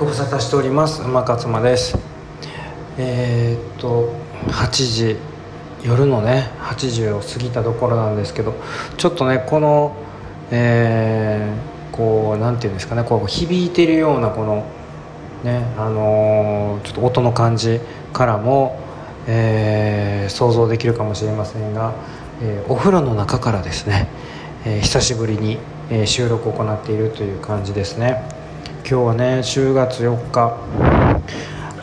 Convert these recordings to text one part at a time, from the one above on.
ご無沙汰しております。馬勝間です。えー、っと8時夜のね8時を過ぎたところなんですけどちょっとねこのえー、こうなんていうんですかねこう響いてるようなこのねあのー、ちょっと音の感じからも、えー、想像できるかもしれませんが、えお風呂の中からですね、え久しぶりに、え収録を行っているという感じですね。今日はね10月4日。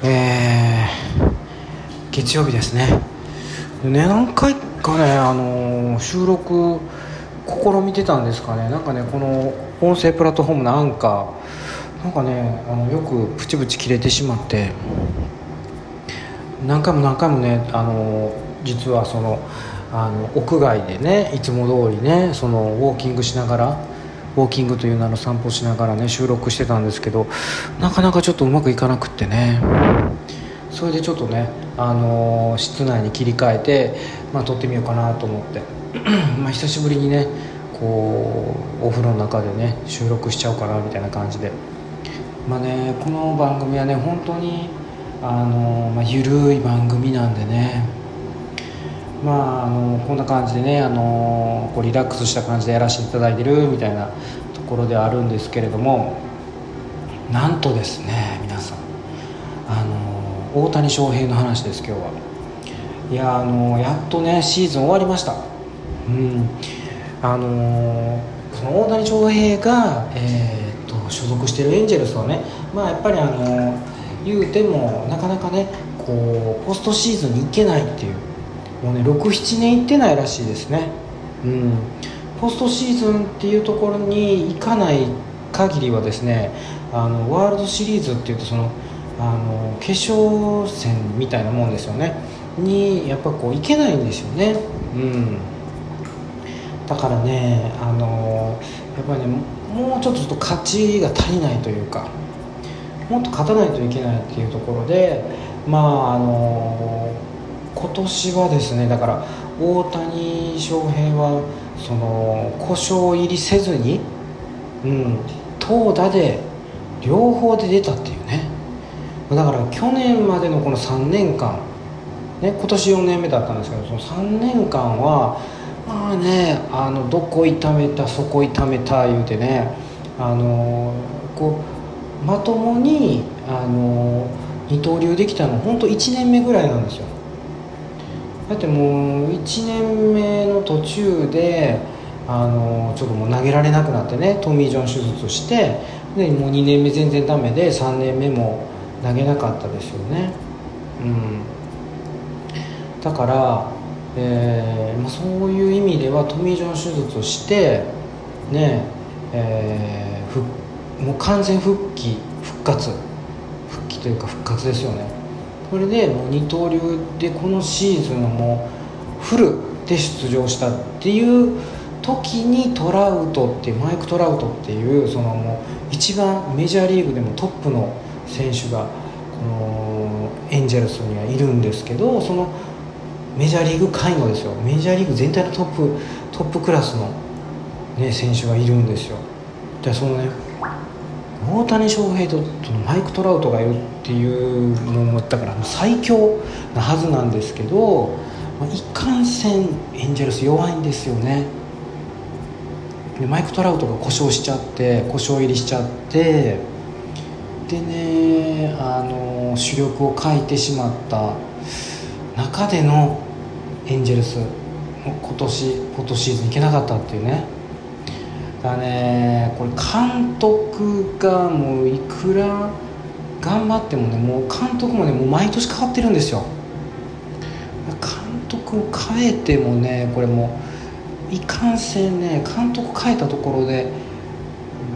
え月曜日ですね。ね何回かね、あの収録試みてたんですかね。なんかねこの音声プラットフォームのアンカー。なんかねあのよくプチプチ切れてしまって。何回も何回もねあの実はそのあの屋外でねいつも通りねそのウォーキングしながらウォーキングという名の散歩しながらね収録してたんですけどなかなかちょっとうまくいかなくってね。それでちょっとね、あの室内に切り替えて、まあ、撮ってみようかなと思って。まあ久しぶりにねこうお風呂の中でね収録しちゃおうかなみたいな感じで。まあねこの番組はね本当にあの、まあ、緩い番組なんでね。まあ、あのこんな感じでねあのこうリラックスした感じでやらせていただいてるみたいなところではあるんですけれどもなんとですね皆さんあの大谷翔平の話です今日は。いやあのやっとねシーズン終わりました。うん。あのその大谷翔平が、えーと、所属しているエンジェルスはねまあやっぱりあの言うてもなかなかねこうポストシーズンに行けないっていうもうね67年行ってないらしいですね。うん。ポストシーズンっていうところに行かない限りはですねあのワールドシリーズっていうとそのあの決勝戦みたいなもんですよね。にやっぱこう行けないんですよね。うん。だからねあのやっぱりねもうちょっとちょっと勝ちが足りないというかもっと勝たないといけないっていうところでまああの今年はですねだから大谷翔平はその故障入りせずに、うん、投打で両方で出たっていうね。だから去年までのこの3年間、ね、今年4年目だったんですけどその3年間はまあねあのどこ痛めたそこ痛めた言うてねあのこうまともにあの二刀流できたの本当1年目ぐらいなんですよ。だってもう1年目の途中であのちょっともう投げられなくなってねトミー・ジョン手術をしてでもう2年目全然ダメで3年目も投げなかったですよね。うん。だから、えーまあ、そういう意味ではトミー・ジョン手術をしてねえー、ふもう完全復帰復活。復帰というか復活ですよね。それでもう二刀流でこのシーズンもフルで出場したっていう時にトラウトってマイク・トラウトっていうそのもう一番メジャーリーグでもトップの選手がこのエンジェルスにはいるんですけどそのメジャーリーグ界のですよ。メジャーリーグ全体のトップトップクラスの、ね、選手がいるんですよ。でそのね大谷翔平とマイク・トラウトがいるっていうのもだから最強なはずなんですけど、まあ、いかんせんエンジェルス弱いんですよね。でマイク・トラウトが故障しちゃって故障入りしちゃってでねあの主力を欠いてしまった中でのエンジェルス今年今年シーズンいけなかったっていうね。だねこれ監督がもういくら頑張ってもねもう監督もねもう毎年変わってるんですよ。監督を変えてもねこれもういかんせんね監督変えたところで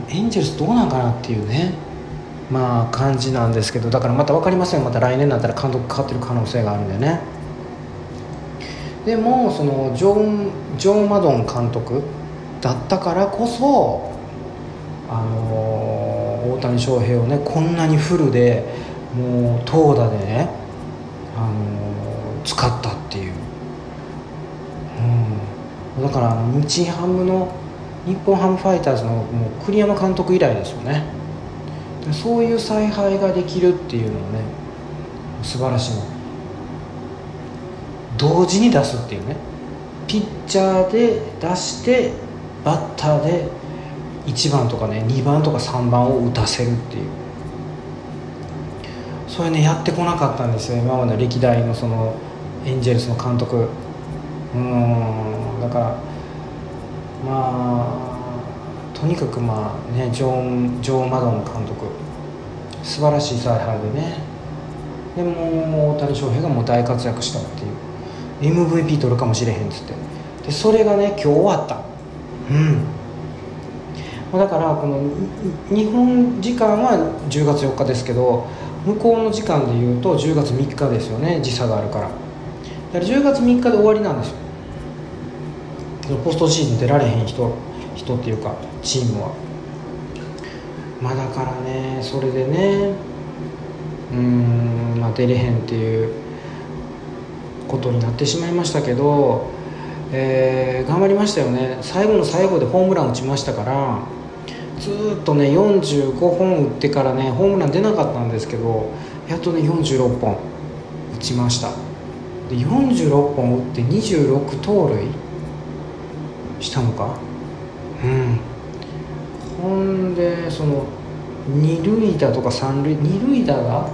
エンジェルスどうなんかなっていうねまあ感じなんですけどだからまた分かりませんまた来年になったら監督変わってる可能性があるんでね。でもそのジョン・ジョン・マドン監督だったからこそ、あのー、大谷翔平をねこんなにフルでもう投打でね、あのー、使ったっていう、うん、だから日ハムの日本ハムファイターズのもう栗山監督以来ですよね。そういう采配ができるっていうのはね素晴らしい。同時に出すっていうね。ピッチャーで出してバッターで1番とかね2番とか3番を打たせるっていう。それねやってこなかったんですよ今まで歴代のそのエンジェルスの監督。うんだからまあとにかくまあねジョン・ジョー・マドン監督。素晴らしい采配でね。でも大谷翔平がもう大活躍したっていう。MVP 取るかもしれへんっつって。でそれがね今日終わった。うん。だからこの日本時間は10月4日ですけど向こうの時間でいうと10月3日ですよね時差があるから。だから10月3日で終わりなんですよ。ポストシーズン出られへん人人っていうかチームは。まあだからねそれでねうん、まあ、出れへんっていうことになってしまいましたけど、えー、頑張りましたよね。最後の最後でホームラン打ちましたからずっとね45本打ってからねホームラン出なかったんですけどやっとね46本打ちました。で46本打って26盗塁したのか？うん。ほんでその二塁打とか三塁二塁打が、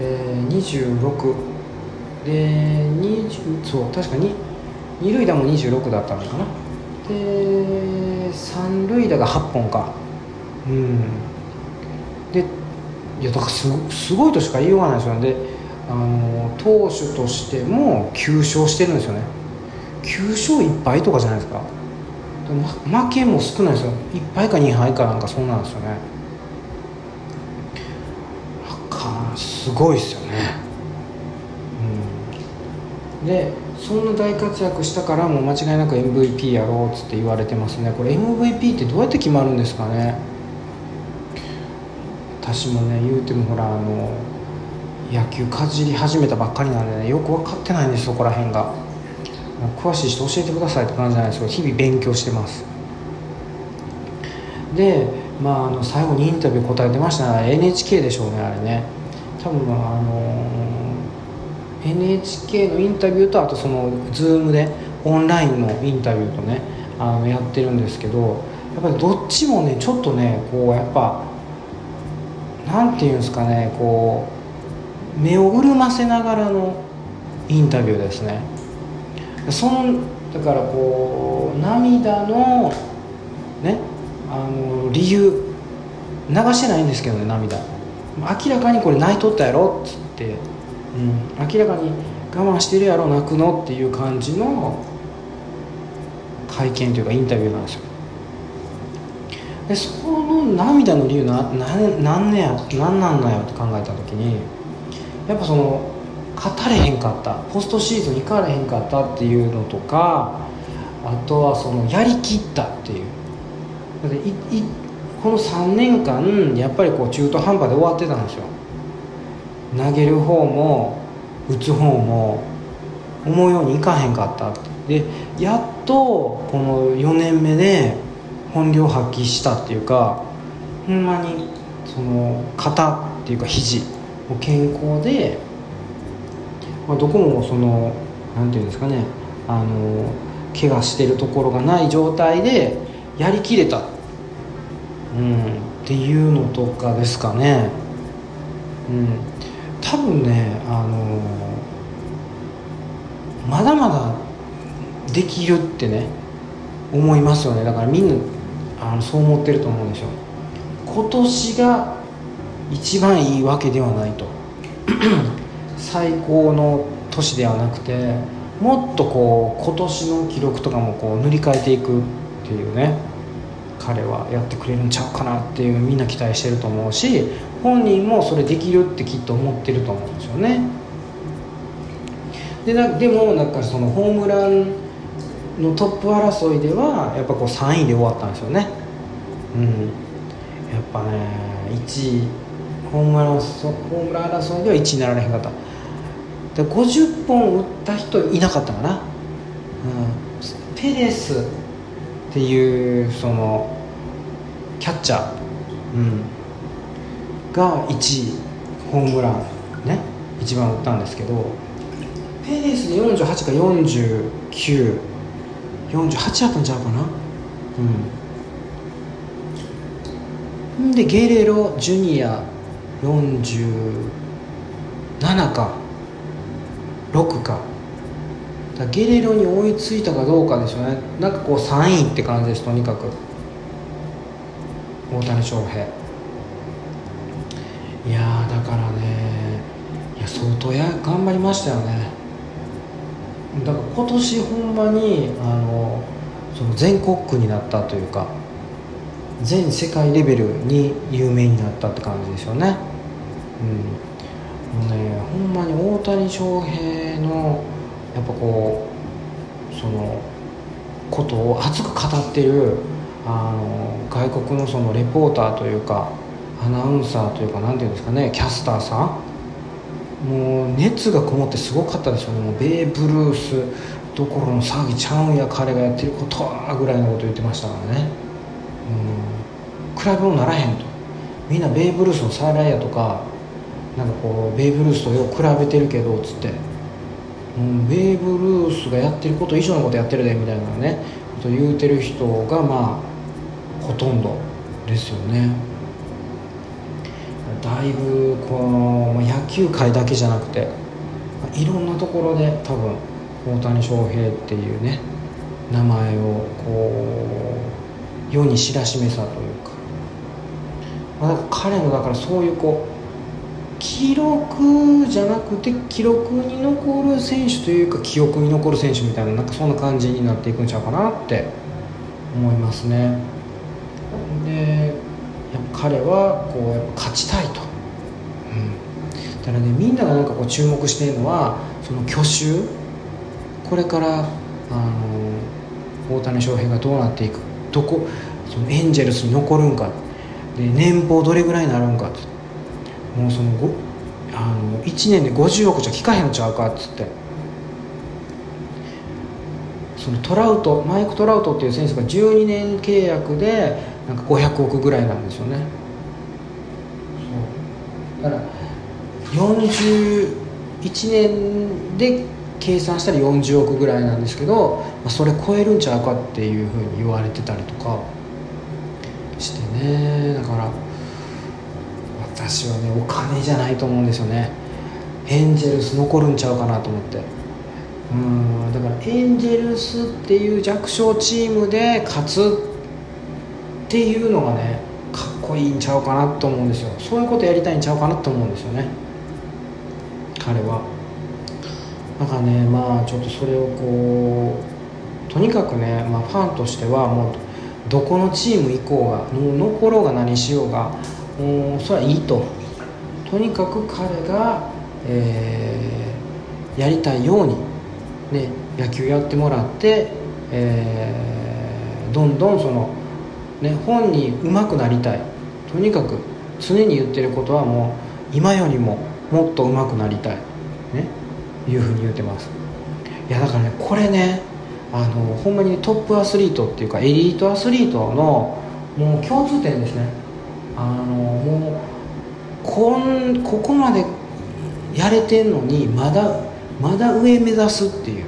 えー、26で20そう確かに二塁打も26だったのかな。で三塁打が8本か。うん。でいやだからすすごいとしか言いようがないですよね。であの投手としても9勝してるんですよね。9勝1敗とかじゃないですか。負けも少ないですよ。1敗か2敗かなんかそうなんですよね。すごいですよね。うん。でそんな大活躍したからもう間違いなく MVP やろうっつって言われてますね。これ MVP ってどうやって決まるんですかね。私もね言うてもほらあの野球かじり始めたばっかりなんでねよく分かってないんですそこら辺が。詳しい人教えてくださいって感じじゃないですけど日々勉強してます。で、まあ、あの最後にインタビュー答えてましたね。NHK でしょうねあれね。多分あの NHK のインタビューとあとその Zoom でオンラインのインタビューとねあのやってるんですけどやっぱりどっちもねちょっとねこうやっぱなんていうんですかねこう目を潤ませながらのインタビューですね。そのだからこう涙のねあの理由流してないんですけどね涙。明らかにこれ泣いとったやろっつって、うん、明らかに我慢してるやろ泣くのっていう感じの会見というかインタビューなんですよ。でその涙の理由な何何ねや何なんだよって考えた時にやっぱその勝たれへんかったポストシーズン行かれへんかったっていうのとかあとはそのやりきったっていう。いいこの3年間やっぱりこう中途半端で終わってたんですよ。投げる方も打つ方も思うようにいかへんかったでやっとこの4年目で本領発揮したっていうかほんまにその肩っていうか肘も健康でまあ、どこもその何て言うんですかねあの怪我してるところがない状態でやりきれた、うん、っていうのとかですかね、うん、多分ねあのまだまだできるってね思いますよね。だからみんなあのそう思ってると思うんですよ今年が一番いいわけではないと。最高の年ではなくてもっとこう今年の記録とかもこう塗り替えていくっていうね。彼はやってくれるんちゃうかなっていうみんな期待してると思うし本人もそれできるってきっと思ってると思うんですよね。でなでもなんかそのホームランのトップ争いではやっぱこう3位で終わったんですよね。うん。やっぱね1位ホームランホームラン争いでは1位になられへんかった。で50本打った人いなかったかな、うん、ペレスっていうそのキャッチャー、うん、が1ホームランね。一番打ったんですけど。ペレスで48か4948やったんちゃうかな。うん。でゲレロジュニア47か6か。だゲレロに追いついたかどうかですよね。なんかこう3位って感じですとにかく。大谷翔平。いやだからねいや相当や頑張りましたよね。だから今年ほんまにあのその全国区になったというか全世界レベルに有名になったって感じですよね。うん。もうねほんまに大谷翔平のやっぱこうそのことを熱く語ってるあの外国のそのレポーターというかアナウンサーというか何ていうんですかねキャスターさん。もう熱がこもってすごかったでしょうねもうベーブ・ルースどころの騒ぎちゃうんや彼がやってることはぐらいのこと言ってましたからね。うん。比べ物ならへんと。みんなベーブ・ルースの再来やとかなんかこうベーブ・ルースとよく比べてるけどつって、ベーブ・ルースがやってること以上のことやってるでみたいなね。と言うてる人がまあほとんどですよね。だいぶこの野球界だけじゃなくていろんなところで多分大谷翔平っていうね名前をこう世に知らしめさというか,、まあ、彼のだからそういうこう記録じゃなくて記録に残る選手というか記憶に残る選手みたいななんかそんな感じになっていくんちゃうかなって思いますね。で彼はこうやっぱ勝ちたいと、うん、だからねみんながなんかこう注目しているのはその去就これからあの大谷翔平がどうなっていくどこそのエンジェルスに残るんか。で年俸どれぐらいになるんかってもうそのあの1年で50億じゃ効かへんのちゃうかっつって。そのトラウトマイク・トラウトっていう選手が12年契約でなんか500億ぐらいなんですよね。だから41年で計算したら40億ぐらいなんですけど、まあ、それ超えるんちゃうかっていうふうに言われてたりとかしてね。だから私はねお金じゃないと思うんですよね。エンジェルス残るんちゃうかなと思って。うんだからエンジェルスっていう弱小チームで勝つっていうのがねかっこいいんちゃうかなと思うんですよ。そういうことやりたいんちゃうかなと思うんですよね。彼は。だかねまあちょっとそれをこうとにかくね、まあ、ファンとしてはもうどこのチーム行こうがもう残ろうが何しようがもうそれはいいと。とにかく彼が、えー、やりたいように、ね、野球やってもらって、えー、どんどんその、ね、本に上手くなりたい。とにかく常に言ってることはもう今よりももっと上手くなりたい、ね、いうふうに言ってます。いやだからねこれねあのほんまにトップアスリートっていうかエリートアスリートのもう共通点ですね。あのもうこんここまでやれてんのにまだまだ上目指すっていう。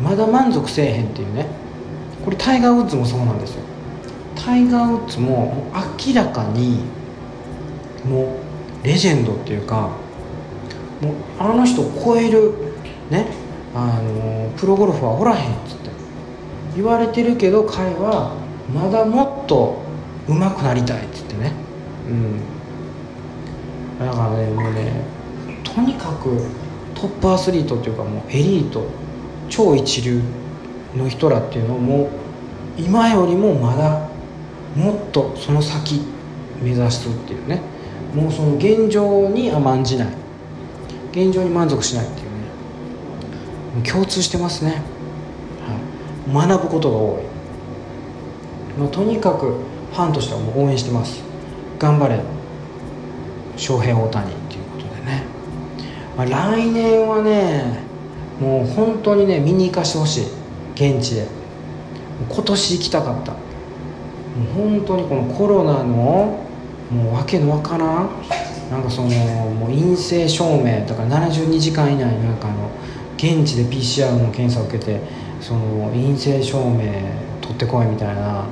まだ満足せえへんっていうね。これタイガー・ウッズもそうなんですよ。タイガー・ウッズも明らかにもうレジェンドっていうかもうあの人を超えるね。あのプロゴルファーおらへんっつって。言われてるけど彼はまだもっと上手くなりたいっつって。うん。だからねもうねとにかくトップアスリートっていうかもうエリート超一流の人らっていうのも今よりもまだもっとその先目指すっていうね。もうその現状に甘んじない。現状に満足しないっていうね。共通してますね、はい、学ぶことが多い、まあ、とにかくファンとしてはもう応援してます。頑張れ翔平大谷っていうことでね、まあ、来年はねもう本当にね見に行かしてほしい。現地で。今年行きたかった。もう本当にこのコロナのもう訳のわからん。なんかそのもう陰性証明とから72時間以内なんかの現地で PCR の検査を受けてその陰性証明取ってこいみたいな。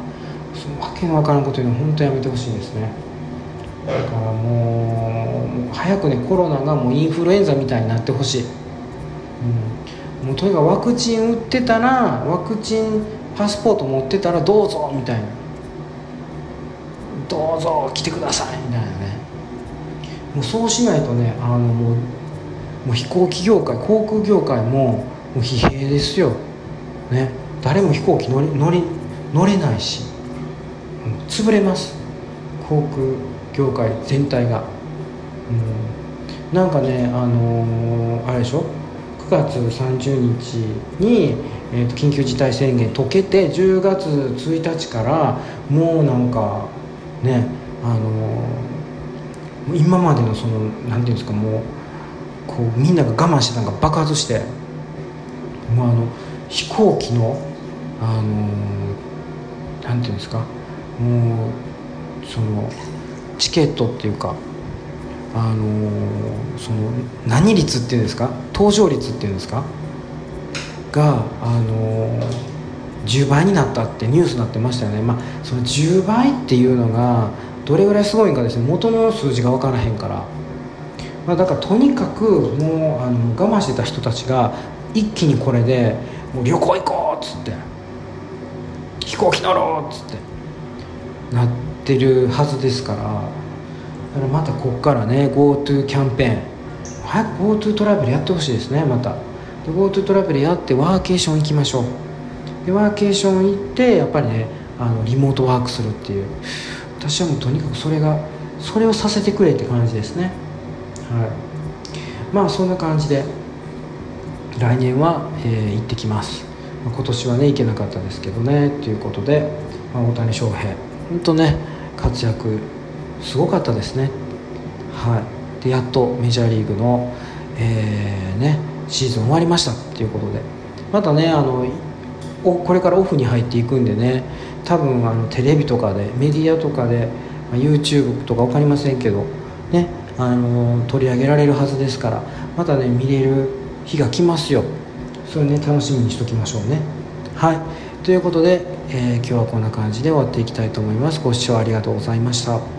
その訳のわからんこと言うの本当やめてほしいですね。だからもう早くねコロナがもうインフルエンザみたいになってほしい、うん、もうとにかくワクチン打ってたらワクチンパスポート持ってたらどうぞみたいな。どうぞ来てください。みたいなね。もうそうしないとねあのもうもう飛行機業界航空業界ももう疲弊ですよ、ね、誰も飛行機乗り乗り乗れないし。潰れます。航空業界全体が、うん、なんかねあのー、あれでしょ？9月30日に、えーと、緊急事態宣言解けて10月1日からもうなんかねあのー、今までのその何ていうんですかもうこうみんなが我慢してたのが爆発して、まあ、あの飛行機のあのなんていうんですか？もうそのチケットっていうかあのその何率っていうんですか？搭乗率っていうんですか？があの10倍になったってニュースになってましたよね、まあ、その10倍っていうのがどれぐらいすごいんかですね。元の数字が分からへんから、まあ、だからとにかくもうあの我慢してた人たちが一気にこれでもう旅行行こうっつって飛行機乗ろうっつってなっててるはずですからだからまたここからね GoTo キャンペーン。早く GoTo トラベルやってほしいですねまた。GoTo トラベルやってワーケーション行きましょう。でワーケーション行ってやっぱりねあのリモートワークするっていう。私はもうとにかくそれがそれをさせてくれって感じですね。はい。まあそんな感じで来年は、えー、行ってきます、ま、今年はね行けなかったですけどねということで、まあ、大谷翔平。本当ね活躍すごかったですね。はい。でやっとメジャーリーグの、えー、ね、シーズン終わりましたっていうことで。またねあのこれからオフに入っていくんでね多分あのテレビとかでメディアとかで、ま、YouTube とか分かりませんけどねあの取り上げられるはずですからまたね見れる日が来ますよ。それね楽しみにしときましょうね。はい。ということで、えー、今日はこんな感じで終わっていきたいと思います。ご視聴ありがとうございました。